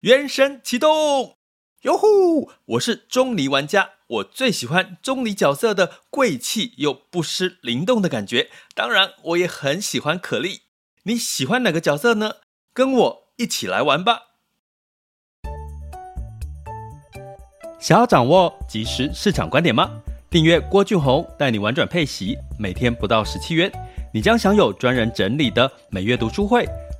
原神启动，哟呼！我是钟离玩家，我最喜欢钟离角色的贵气又不失灵动的感觉。当然，我也很喜欢可莉。你喜欢哪个角色呢？跟我一起来玩吧！想要掌握即时市场观点吗？订阅郭俊宏带你玩转配息，每天不到十七元，你将享有专人整理的每月读书会。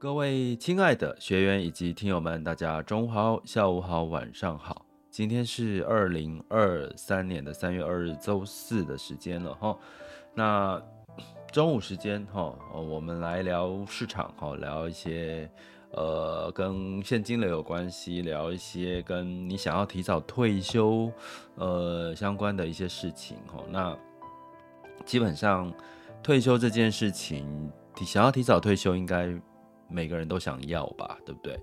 各位亲爱的学员以及听友们，大家中午好、下午好、晚上好。今天是二零二三年的三月二日周四的时间了哈。那中午时间哈，我们来聊市场哈，聊一些呃跟现金流有关系，聊一些跟你想要提早退休呃相关的一些事情哈。那基本上退休这件事情，想要提早退休应该。每个人都想要吧，对不对？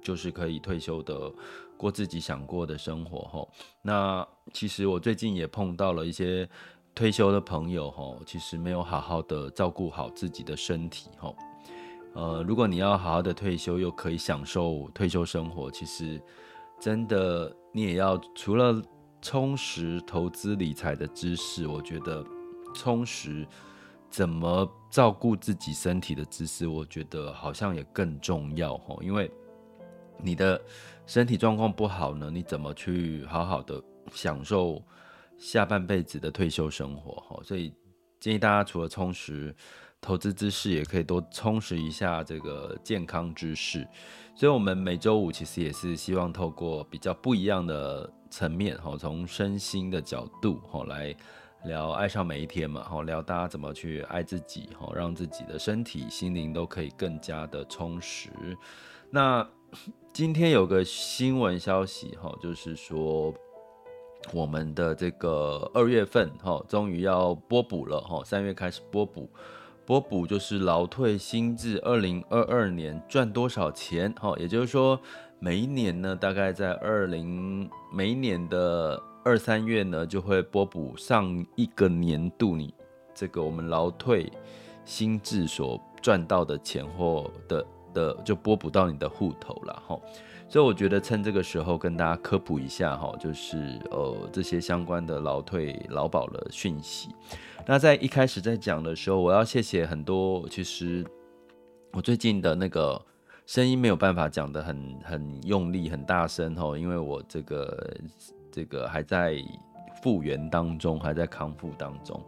就是可以退休的过自己想过的生活吼。那其实我最近也碰到了一些退休的朋友吼，其实没有好好的照顾好自己的身体吼。呃，如果你要好好的退休，又可以享受退休生活，其实真的你也要除了充实投资理财的知识，我觉得充实。怎么照顾自己身体的知识，我觉得好像也更重要哈。因为你的身体状况不好呢，你怎么去好好的享受下半辈子的退休生活哈？所以建议大家除了充实投资知识，也可以多充实一下这个健康知识。所以，我们每周五其实也是希望透过比较不一样的层面哈，从身心的角度哈来。聊爱上每一天嘛，好，聊大家怎么去爱自己，好，让自己的身体、心灵都可以更加的充实。那 今天有个新闻消息，哈，就是说我们的这个二月份，哈，终于要拨补了，哈，三月开始拨补，拨补就是劳退新制，二零二二年赚多少钱，哈，也就是说每一年呢，大概在二零每一年的。二三月呢，就会拨补上一个年度你这个我们劳退新制所赚到的钱或的的就拨补到你的户头了哈。所以我觉得趁这个时候跟大家科普一下哈，就是呃这些相关的劳退劳保的讯息。那在一开始在讲的时候，我要谢谢很多，其实我最近的那个声音没有办法讲得很很用力很大声哈，因为我这个。这个还在复原当中，还在康复当中，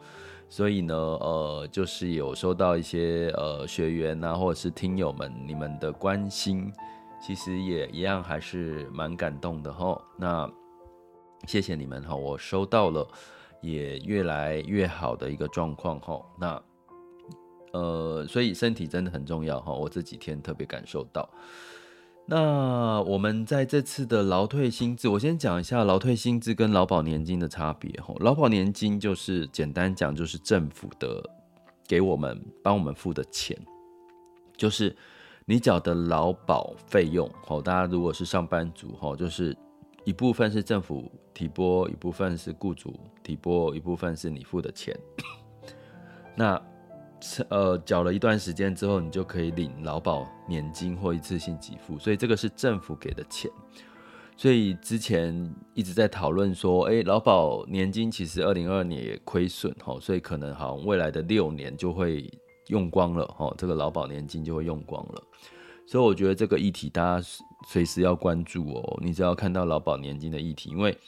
所以呢，呃，就是有收到一些呃学员呐、啊，或者是听友们你们的关心，其实也一样还是蛮感动的哈。那谢谢你们哈，我收到了，也越来越好的一个状况哈。那呃，所以身体真的很重要哈，我这几天特别感受到。那我们在这次的劳退薪资，我先讲一下劳退薪资跟劳保年金的差别哈。劳保年金就是简单讲，就是政府的给我们帮我们付的钱，就是你缴的劳保费用。好，大家如果是上班族哈，就是一部分是政府提拨，一部分是雇主提拨，一部分是你付的钱。那呃，缴了一段时间之后，你就可以领劳保年金或一次性给付，所以这个是政府给的钱。所以之前一直在讨论说，诶，劳保年金其实二零二二年也亏损哈，所以可能好像未来的六年就会用光了哈，这个劳保年金就会用光了。所以我觉得这个议题大家随时要关注哦。你只要看到劳保年金的议题，因为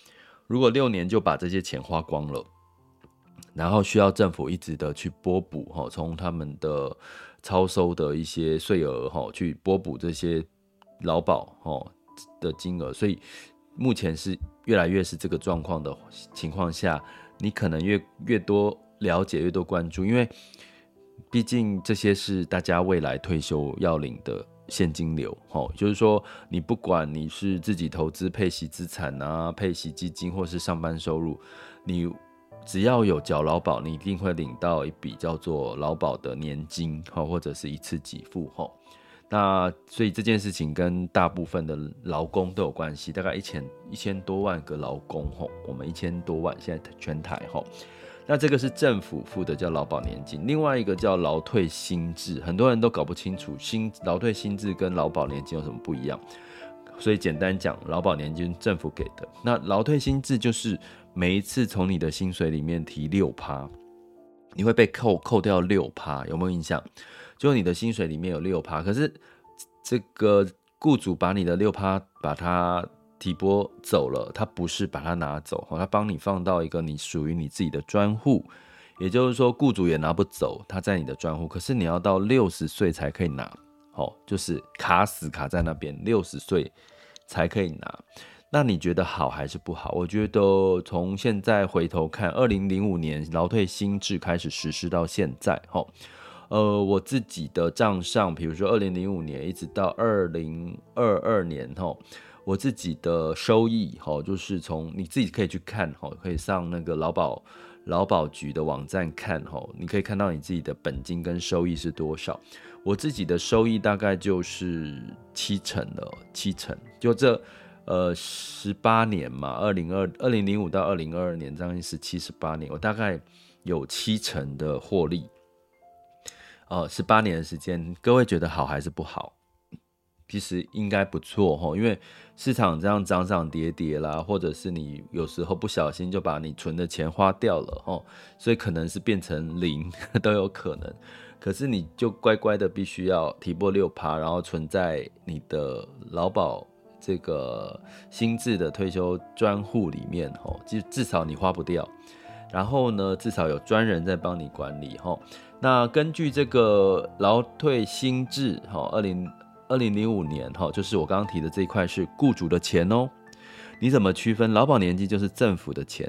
如果六年就把这些钱花光了，然后需要政府一直的去拨补哈，从他们的超收的一些税额哈去拨补这些劳保哈的金额，所以目前是越来越是这个状况的情况下，你可能越越多了解，越多关注，因为毕竟这些是大家未来退休要领的现金流，哈，就是说你不管你是自己投资配息资产啊、配息基金，或是上班收入，你只要有缴劳保，你一定会领到一笔叫做劳保的年金，哈，或者是一次给付，哈。那所以这件事情跟大部分的劳工都有关系，大概一千一千多万个劳工，哈，我们一千多万现在全台，哈。那这个是政府付的，叫劳保年金；另外一个叫劳退薪制，很多人都搞不清楚新劳退薪制跟劳保年金有什么不一样。所以简单讲，劳保年金政府给的，那劳退薪制就是每一次从你的薪水里面提六趴，你会被扣扣掉六趴，有没有印象？就你的薪水里面有六趴，可是这个雇主把你的六趴把它。提拨走了，他不是把它拿走，好他帮你放到一个你属于你自己的专户，也就是说，雇主也拿不走，他在你的专户，可是你要到六十岁才可以拿，哦，就是卡死卡在那边，六十岁才可以拿。那你觉得好还是不好？我觉得从现在回头看，二零零五年劳退新制开始实施到现在，哈，呃，我自己的账上，比如说二零零五年一直到二零二二年，哈。我自己的收益，哈，就是从你自己可以去看，哈，可以上那个劳保劳保局的网站看，哈，你可以看到你自己的本金跟收益是多少。我自己的收益大概就是七成了，七成，就这呃十八年嘛，二零二二零零五到二零二二年，将近十七十八年，我大概有七成的获利。呃，十八年的时间，各位觉得好还是不好？其实应该不错哈，因为市场这样涨涨跌跌啦，或者是你有时候不小心就把你存的钱花掉了哈，所以可能是变成零 都有可能。可是你就乖乖的必须要提拨六趴，然后存在你的劳保这个新制的退休专户里面哈，就至少你花不掉。然后呢，至少有专人在帮你管理哈。那根据这个劳退新制哈，二零。二零零五年，哈，就是我刚刚提的这一块是雇主的钱哦。你怎么区分？劳保年金就是政府的钱，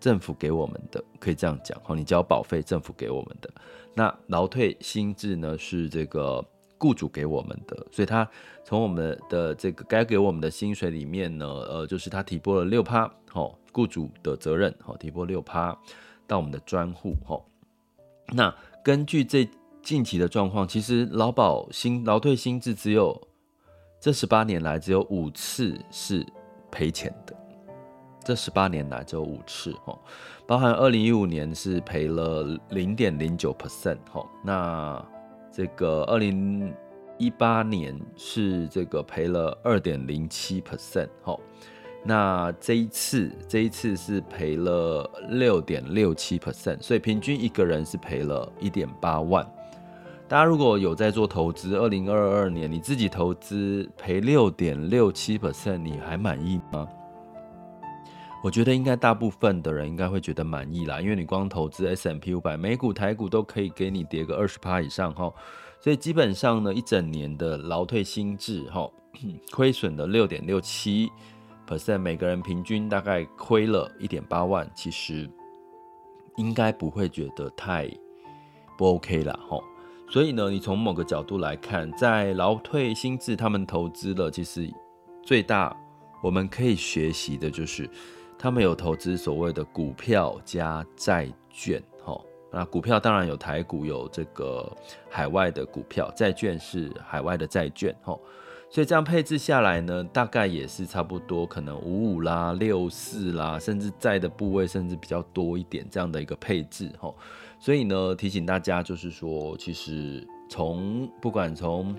政府给我们的，可以这样讲，哈，你交保费，政府给我们的。那劳退新制呢，是这个雇主给我们的，所以他从我们的这个该给我们的薪水里面呢，呃，就是他提拨了六趴，哈，雇主的责任，哈，提拨六趴到我们的专户，哈。那根据这。近期的状况，其实劳保新劳退新制只有这十八年来只有五次是赔钱的，这十八年来只有五次哦，包含二零一五年是赔了零点零九 percent 哈，那这个二零一八年是这个赔了二点零七 percent 哈，那这一次这一次是赔了六点六七 percent，所以平均一个人是赔了一点八万。大家如果有在做投资，二零二二年你自己投资赔六点六七 percent，你还满意吗？我觉得应该大部分的人应该会觉得满意啦，因为你光投资 S M P 五百，美股、台股都可以给你跌个二十趴以上哈，所以基本上呢，一整年的劳退新制哈，亏损的六点六七 percent，每个人平均大概亏了一点八万，其实应该不会觉得太不 OK 啦哈。所以呢，你从某个角度来看，在劳退新制他们投资了，其实最大我们可以学习的就是，他们有投资所谓的股票加债券，哈，那股票当然有台股，有这个海外的股票，债券是海外的债券，哈，所以这样配置下来呢，大概也是差不多，可能五五啦、六四啦，甚至债的部位甚至比较多一点这样的一个配置，哈。所以呢，提醒大家就是说，其实从不管从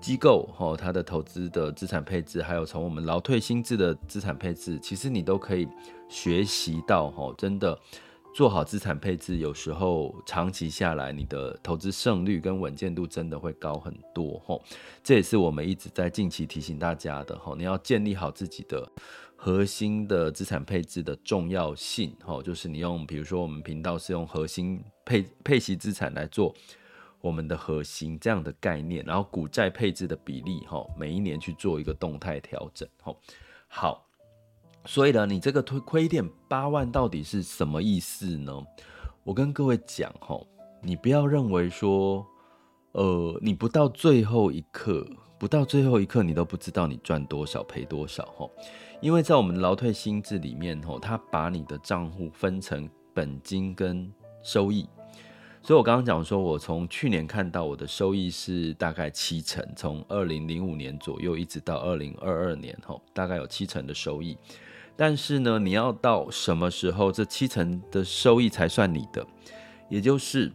机构哈，它的投资的资产配置，还有从我们劳退薪资的资产配置，其实你都可以学习到哈，真的做好资产配置，有时候长期下来，你的投资胜率跟稳健度真的会高很多吼。这也是我们一直在近期提醒大家的吼，你要建立好自己的核心的资产配置的重要性吼，就是你用，比如说我们频道是用核心配配息资产来做我们的核心这样的概念，然后股债配置的比例吼，每一年去做一个动态调整吼。好。所以呢，你这个亏亏点八万到底是什么意思呢？我跟各位讲吼，你不要认为说，呃，你不到最后一刻，不到最后一刻，你都不知道你赚多少赔多少吼。因为在我们劳退新制里面吼，它把你的账户分成本金跟收益。所以我刚刚讲说，我从去年看到我的收益是大概七成，从二零零五年左右一直到二零二二年吼，大概有七成的收益。但是呢，你要到什么时候这七成的收益才算你的？也就是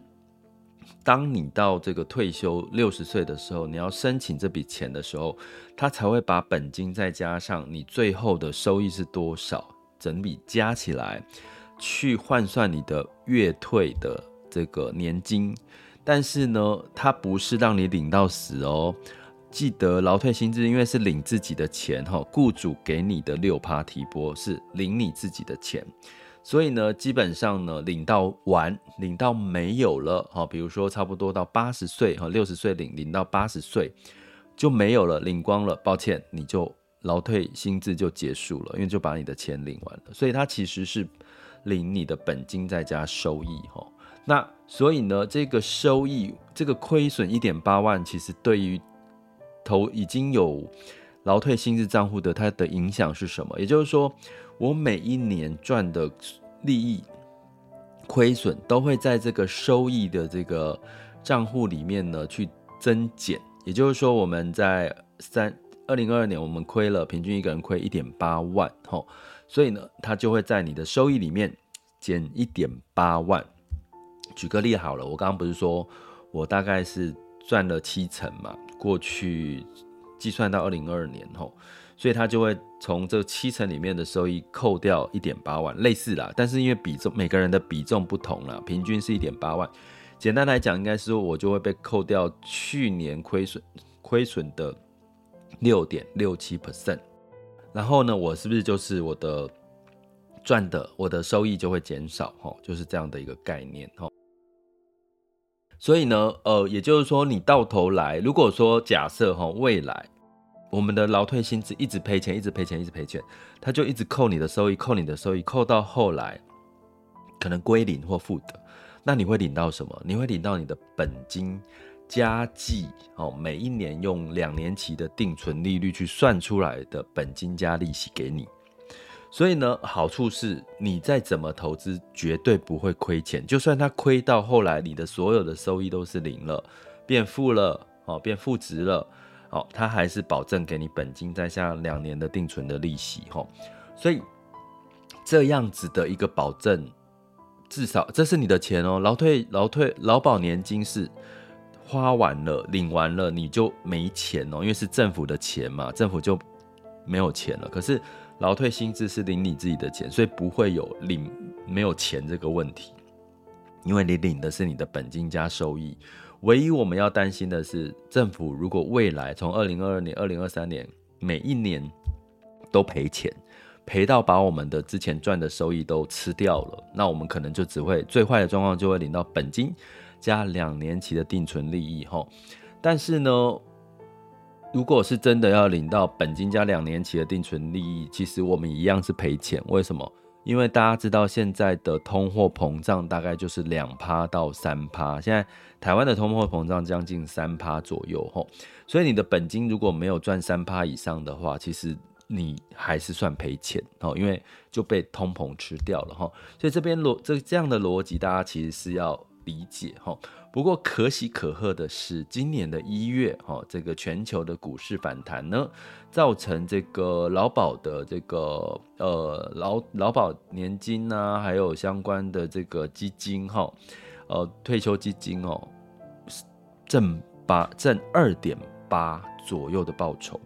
当你到这个退休六十岁的时候，你要申请这笔钱的时候，他才会把本金再加上你最后的收益是多少，整笔加起来去换算你的月退的这个年金。但是呢，它不是让你领到死哦。记得劳退薪资，因为是领自己的钱哈，雇主给你的六趴提拨是领你自己的钱，所以呢，基本上呢，领到完，领到没有了哈，比如说差不多到八十岁哈，六十岁领领到八十岁就没有了，领光了，抱歉，你就劳退薪资就结束了，因为就把你的钱领完了，所以它其实是领你的本金再加收益哈。那所以呢，这个收益这个亏损一点八万，其实对于投已经有劳退薪资账户的，它的影响是什么？也就是说，我每一年赚的利益亏损都会在这个收益的这个账户里面呢去增减。也就是说，我们在三二零二二年我们亏了，平均一个人亏一点八万，吼，所以呢，它就会在你的收益里面减一点八万。举个例好了，我刚刚不是说我大概是赚了七成嘛？过去计算到二零二二年后，所以他就会从这七成里面的收益扣掉一点八万，类似啦。但是因为比重每个人的比重不同啦，平均是一点八万。简单来讲，应该是我就会被扣掉去年亏损亏损的六点六七 percent。然后呢，我是不是就是我的赚的我的收益就会减少？哈，就是这样的一个概念。哈。所以呢，呃，也就是说，你到头来，如果说假设哈，未来我们的劳退薪资一直赔钱，一直赔钱，一直赔钱，他就一直扣你的收益，扣你的收益，扣到后来可能归零或负的，那你会领到什么？你会领到你的本金加计哦，每一年用两年期的定存利率去算出来的本金加利息给你。所以呢，好处是你再怎么投资，绝对不会亏钱。就算它亏到后来，你的所有的收益都是零了，变负了，哦，变负值了，哦，它还是保证给你本金再加两年的定存的利息，哦。所以这样子的一个保证，至少这是你的钱哦。劳退、劳退、劳保年金是花完了、领完了，你就没钱哦，因为是政府的钱嘛，政府就没有钱了。可是劳退薪资是领你自己的钱，所以不会有领没有钱这个问题，因为你领的是你的本金加收益。唯一我们要担心的是，政府如果未来从二零二二年、二零二三年每一年都赔钱，赔到把我们的之前赚的收益都吃掉了，那我们可能就只会最坏的状况就会领到本金加两年期的定存利益齁。但是呢，如果是真的要领到本金加两年期的定存利益，其实我们一样是赔钱。为什么？因为大家知道现在的通货膨胀大概就是两趴到三趴，现在台湾的通货膨胀将近三趴左右吼，所以你的本金如果没有赚三趴以上的话，其实你还是算赔钱哦，因为就被通膨吃掉了哈。所以这边逻这这样的逻辑，大家其实是要理解哈。不过可喜可贺的是，今年的一月，哈，这个全球的股市反弹呢，造成这个劳保的这个呃劳劳保年金啊，还有相关的这个基金哈，呃退休基金哦，正八正二点八左右的报酬，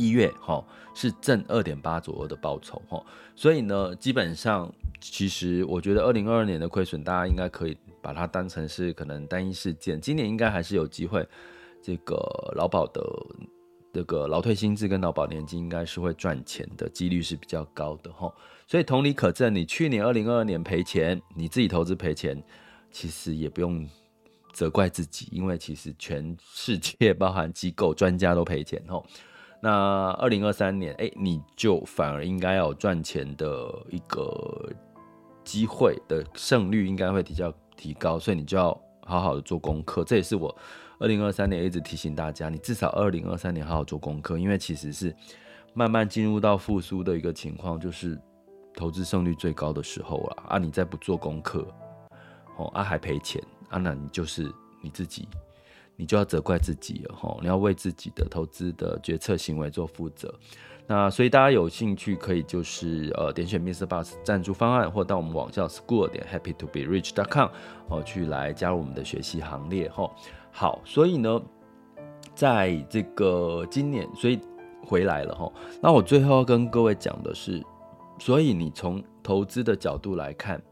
一月哈是正二点八左右的报酬哈，所以呢，基本上其实我觉得二零二二年的亏损，大家应该可以把它当成是可能单一事件，今年应该还是有机会，这个劳保的这个劳退薪资跟劳保年金应该是会赚钱的几率是比较高的哈，所以同理可证，你去年二零二二年赔钱，你自己投资赔钱，其实也不用。责怪自己，因为其实全世界包含机构专家都赔钱吼。那二零二三年，哎，你就反而应该要赚钱的一个机会的胜率应该会比较提高，所以你就要好好的做功课。这也是我二零二三年一直提醒大家，你至少二零二三年好好做功课，因为其实是慢慢进入到复苏的一个情况，就是投资胜率最高的时候了啊！你再不做功课，哦啊还赔钱。啊，那你就是你自己，你就要责怪自己了哈！你要为自己的投资的决策行为做负责。那所以大家有兴趣可以就是呃点选 Mr. Boss 赞助方案，或到我们网校 School 点 HappyToBeRich.com 哦，去来加入我们的学习行列哈。好，所以呢，在这个今年，所以回来了哈。那我最后要跟各位讲的是，所以你从投资的角度来看，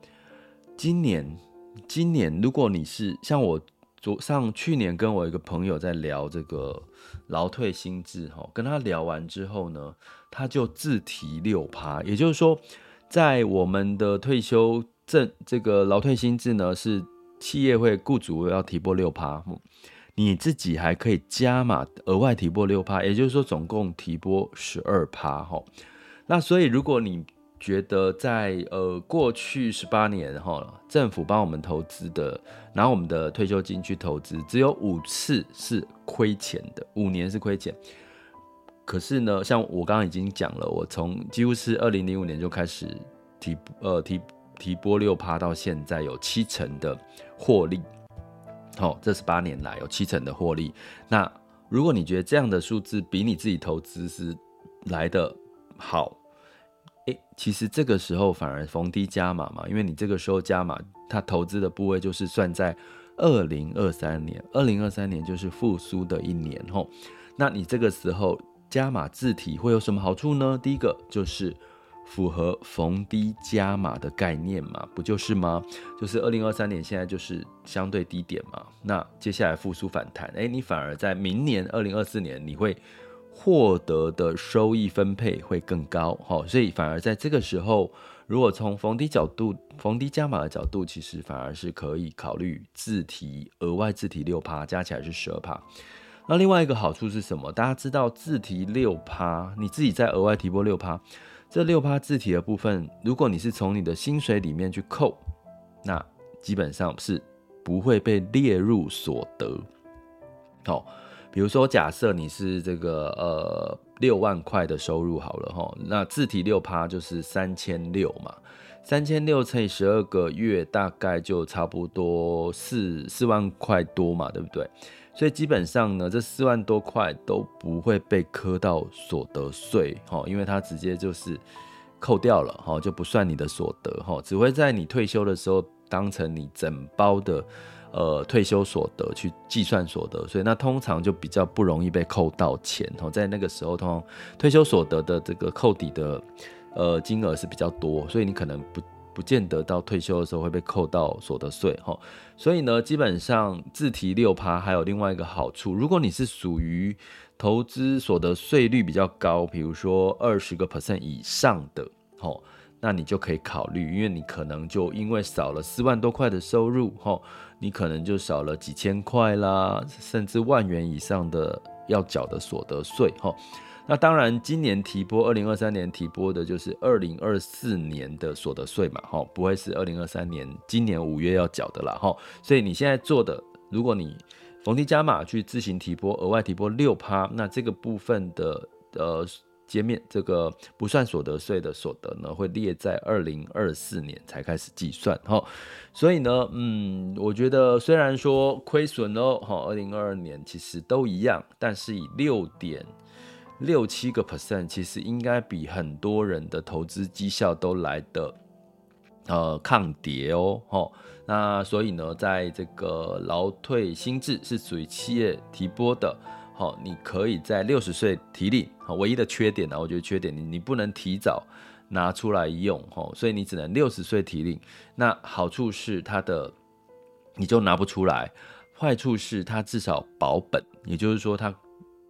今年。今年，如果你是像我昨上去年跟我一个朋友在聊这个劳退新制，哈，跟他聊完之后呢，他就自提六趴，也就是说，在我们的退休证这个劳退新制呢，是企业会雇主要提拨六趴，你自己还可以加码额外提拨六趴，也就是说总共提拨十二趴，哈，那所以如果你觉得在呃过去十八年哈，政府帮我们投资的，拿我们的退休金去投资，只有五次是亏钱的，五年是亏钱。可是呢，像我刚刚已经讲了，我从几乎是二零零五年就开始提呃提提拨六趴到现在有七成的获利，好，这十八年来有七成的获利。那如果你觉得这样的数字比你自己投资是来的好。欸，其实这个时候反而逢低加码嘛，因为你这个时候加码，它投资的部位就是算在二零二三年，二零二三年就是复苏的一年吼。那你这个时候加码自体会有什么好处呢？第一个就是符合逢低加码的概念嘛，不就是吗？就是二零二三年现在就是相对低点嘛，那接下来复苏反弹，诶，你反而在明年二零二四年你会。获得的收益分配会更高，好，所以反而在这个时候，如果从逢低角度、逢低加码的角度，其实反而是可以考虑自提额外自提六趴，加起来是十二趴。那另外一个好处是什么？大家知道自提六趴，你自己再额外提拨六趴，这六趴自提的部分，如果你是从你的薪水里面去扣，那基本上是不会被列入所得，好。比如说，假设你是这个呃六万块的收入好了哈，那自提六趴就是三千六嘛，三千六乘以十二个月，大概就差不多四四万块多嘛，对不对？所以基本上呢，这四万多块都不会被磕到所得税哈，因为它直接就是扣掉了哈，就不算你的所得哈，只会在你退休的时候当成你整包的。呃，退休所得去计算所得，所以那通常就比较不容易被扣到钱哦。在那个时候，通常退休所得的这个扣抵的呃金额是比较多，所以你可能不不见得到退休的时候会被扣到所得税哈。所以呢，基本上自提六趴还有另外一个好处，如果你是属于投资所得税率比较高，比如说二十个 percent 以上的，吼。那你就可以考虑，因为你可能就因为少了四万多块的收入，吼，你可能就少了几千块啦，甚至万元以上的要缴的所得税，吼。那当然，今年提拨，二零二三年提拨的就是二零二四年的所得税嘛，吼，不会是二零二三年今年五月要缴的啦，吼。所以你现在做的，如果你逢低加码去自行提拨，额外提拨六趴，那这个部分的呃。减免这个不算所得税的所得呢，会列在二零二四年才开始计算哈，所以呢，嗯，我觉得虽然说亏损哦，哈，二零二二年其实都一样，但是以六点六七个 percent，其实应该比很多人的投资绩效都来得呃抗跌哦，哈，那所以呢，在这个劳退新制是属于企业提拨的。好，你可以在六十岁提领，哈，唯一的缺点呢，我觉得缺点你你不能提早拿出来用，哈，所以你只能六十岁提领。那好处是它的你就拿不出来，坏处是它至少保本，也就是说它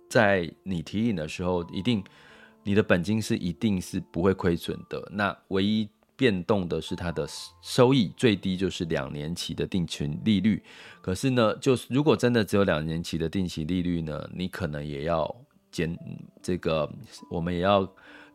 在你提领的时候，一定你的本金是一定是不会亏损的。那唯一变动的是它的收益，最低就是两年期的定存利率。可是呢，就是如果真的只有两年期的定期利率呢，你可能也要减这个，我们也要。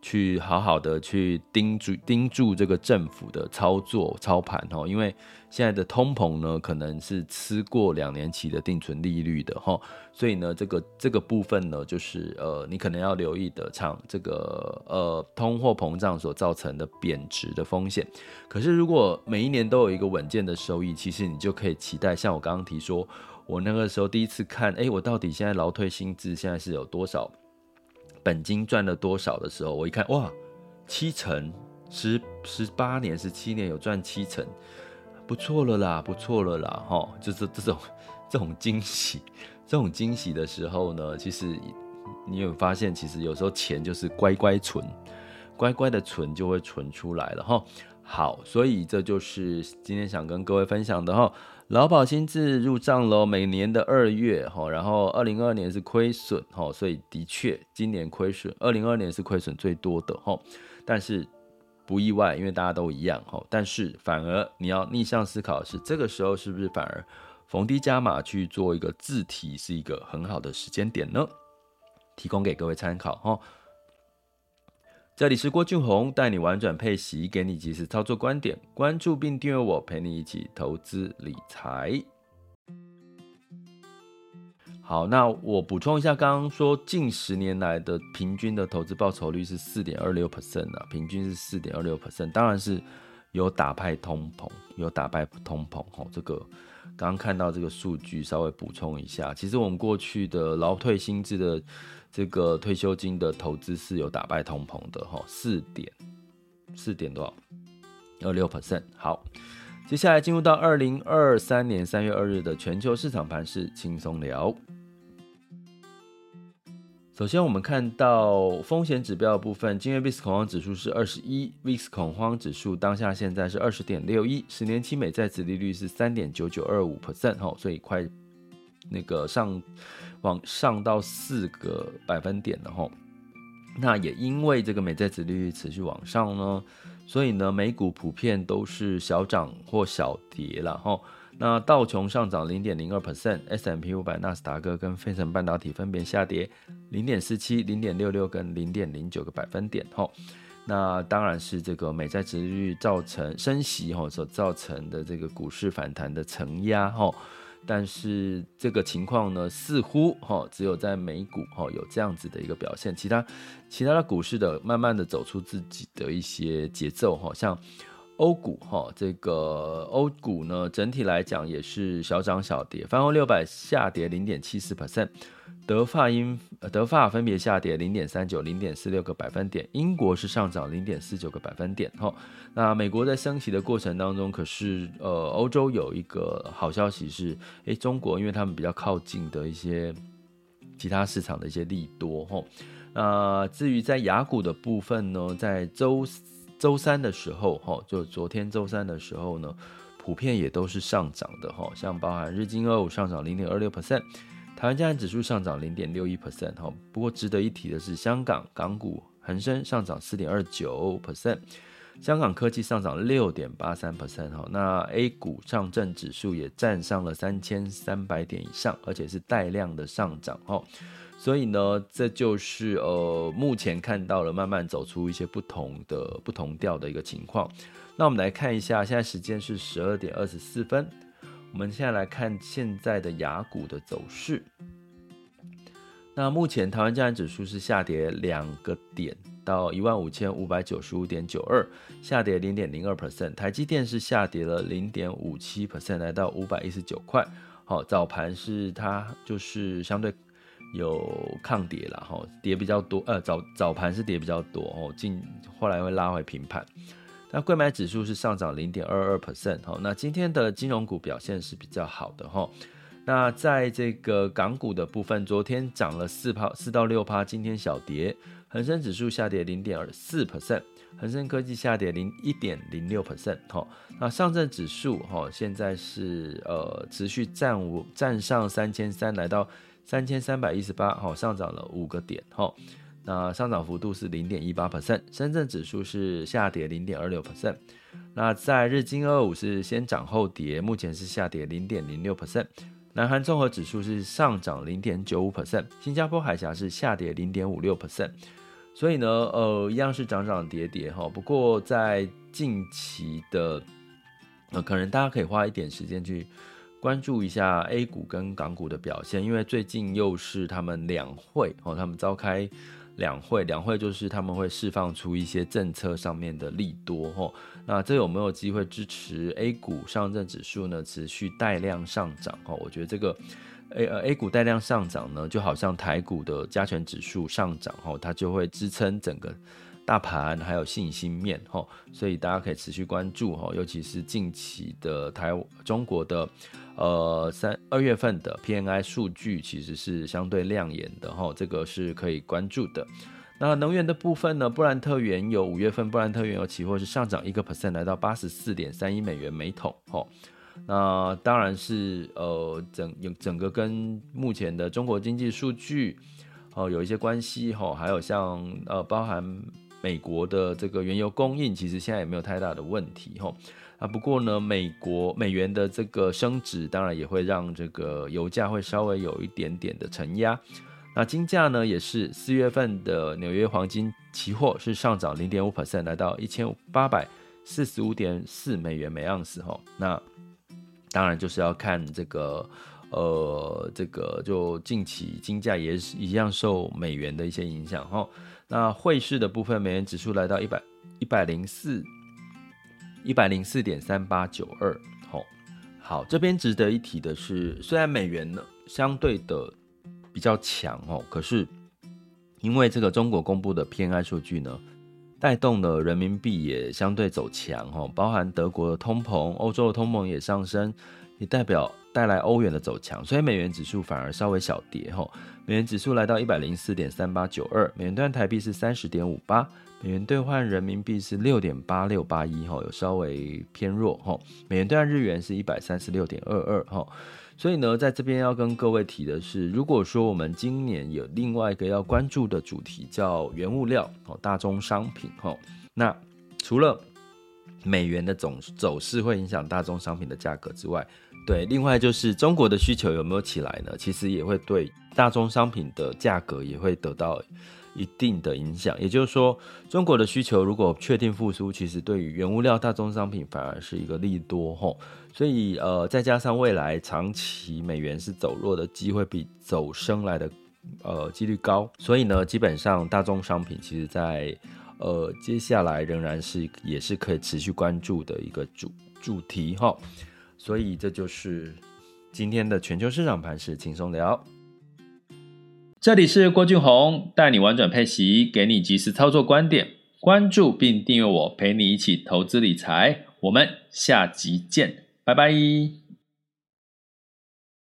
去好好的去盯住盯住这个政府的操作操盘哈，因为现在的通膨呢，可能是吃过两年期的定存利率的哈，所以呢，这个这个部分呢，就是呃，你可能要留意的，唱这个呃，通货膨胀所造成的贬值的风险。可是如果每一年都有一个稳健的收益，其实你就可以期待，像我刚刚提说，我那个时候第一次看，哎，我到底现在劳退薪资现在是有多少？本金赚了多少的时候，我一看，哇，七成，十十八年、十七年有赚七成，不错了啦，不错了啦，哈，就是这种 这种惊喜，这种惊喜的时候呢，其实你有发现，其实有时候钱就是乖乖存，乖乖的存就会存出来了，哈。好，所以这就是今天想跟各位分享的，哈。劳保新制入账喽，每年的二月哈，然后二零二二年是亏损哈，所以的确今年亏损，二零二二年是亏损最多的哈，但是不意外，因为大家都一样哈，但是反而你要逆向思考是，这个时候是不是反而逢低加码去做一个自提是一个很好的时间点呢？提供给各位参考哈。这里是郭俊宏，带你玩转配息，给你及时操作观点。关注并订阅我，陪你一起投资理财。好，那我补充一下，刚刚说近十年来的平均的投资报酬率是四点二六 percent 啊，平均是四点二六 percent，当然是有打败通膨，有打败通膨。哦，这个刚刚看到这个数据，稍微补充一下，其实我们过去的劳退薪资的。这个退休金的投资是有打败通膨的哈，四点四点多少？二六 percent。好，接下来进入到二零二三年三月二日的全球市场盘势轻松聊。首先，我们看到风险指标的部分，今日 VIX 恐慌指数是二十一，VIX 恐慌指数当下现在是二十点六一，十年期美债殖利率是三点九九二五 percent 哈，所以快那个上。往上到四个百分点了哈，那也因为这个美债殖利率持续往上呢，所以呢美股普遍都是小涨或小跌了哈。那道琼上涨零点零二 percent，S M P 五百、纳斯达克跟费城半导体分别下跌零点四七、零点六六跟零点零九个百分点哈。那当然是这个美债殖利率造成升息哈所造成的这个股市反弹的承压哈。但是这个情况呢，似乎哈只有在美股哈有这样子的一个表现，其他其他的股市的慢慢的走出自己的一些节奏哈，像欧股哈这个欧股呢整体来讲也是小涨小跌，泛欧六百下跌零点七四 percent。德法英德法分别下跌零点三九、零点四六个百分点，英国是上涨零点四九个百分点。哈，那美国在升息的过程当中，可是呃，欧洲有一个好消息是，诶，中国因为他们比较靠近的一些其他市场的一些利多。哈，那至于在雅股的部分呢，在周周三的时候，哈，就昨天周三的时候呢，普遍也都是上涨的。哈，像包含日经二五上涨零点二六 percent。台湾加权指数上涨零点六一 percent 哈，不过值得一提的是，香港港股恒生上涨四点二九 percent，香港科技上涨六点八三 percent 哈，那 A 股上证指数也站上了三千三百点以上，而且是带量的上涨哈，所以呢，这就是呃目前看到了慢慢走出一些不同的不同调的一个情况。那我们来看一下，现在时间是十二点二十四分。我们现在来看现在的雅股的走势。那目前台湾加权指数是下跌两个点，到一万五千五百九十五点九二，下跌零点零二 percent。台积电是下跌了零点五七 percent，来到五百一十九块。好，早盘是它就是相对有抗跌了，哈，跌比较多。呃，早早盘是跌比较多，哦，近后来会拉回平盘。那柜买指数是上涨零点二二 percent 哈，那今天的金融股表现是比较好的哈。那在这个港股的部分，昨天涨了四趴四到六趴，今天小跌，恒生指数下跌零点二四 percent，恒生科技下跌零一点零六 percent。哈，那上证指数哈现在是呃持续站稳站上三千三，来到三千三百一十八，哈上涨了五个点，哈，那上涨幅度是零点一八 percent。深圳指数是下跌零点二六 percent。那在日经二五是先涨后跌，目前是下跌零点零六 percent。南韩综合指数是上涨零点九五 percent，新加坡海峡是下跌零点五六 percent，所以呢，呃，一样是涨涨跌跌哈。不过在近期的，呃，可能大家可以花一点时间去关注一下 A 股跟港股的表现，因为最近又是他们两会哦，他们召开。两会，两会就是他们会释放出一些政策上面的利多吼，那这有没有机会支持 A 股上证指数呢？持续带量上涨吼，我觉得这个 A 呃 A 股带量上涨呢，就好像台股的加权指数上涨吼，它就会支撑整个大盘还有信心面吼，所以大家可以持续关注吼，尤其是近期的台中国的。呃，三二月份的 PNI 数据其实是相对亮眼的哈，这个是可以关注的。那能源的部分呢？布兰特原油五月份布兰特原油期货是上涨一个 percent，来到八十四点三一美元每桶哈。那当然是呃整整个跟目前的中国经济数据哦有一些关系哈，还有像呃包含美国的这个原油供应，其实现在也没有太大的问题哈。啊，不过呢，美国美元的这个升值，当然也会让这个油价会稍微有一点点的承压。那金价呢，也是四月份的纽约黄金期货是上涨零点五 percent，来到一千八百四十五点四美元每盎司哈。那当然就是要看这个，呃，这个就近期金价也是一样受美元的一些影响哈。那汇市的部分，美元指数来到一百一百零四。一百零四点三八九二，好，好，这边值得一提的是，虽然美元呢相对的比较强哦，可是因为这个中国公布的偏爱数据呢，带动了人民币也相对走强哦，包含德国的通膨、欧洲的通膨也上升，也代表带来欧元的走强，所以美元指数反而稍微小跌哈，美元指数来到一百零四点三八九二，美元兑台币是三十点五八。美元兑换人民币是六点八六八一哈，有稍微偏弱哈。美元兑换日元是一百三十六点二二哈。所以呢，在这边要跟各位提的是，如果说我们今年有另外一个要关注的主题叫原物料哦，大宗商品哈。那除了美元的总走势会影响大宗商品的价格之外，对，另外就是中国的需求有没有起来呢？其实也会对大宗商品的价格也会得到。一定的影响，也就是说，中国的需求如果确定复苏，其实对于原物料、大宗商品反而是一个利多吼。所以呃，再加上未来长期美元是走弱的机会比走升来的呃几率高，所以呢，基本上大宗商品其实在呃接下来仍然是也是可以持续关注的一个主主题哈。所以这就是今天的全球市场盘势轻松聊。这里是郭俊宏，带你玩转配息，给你及时操作观点。关注并订阅我，陪你一起投资理财。我们下集见，拜拜。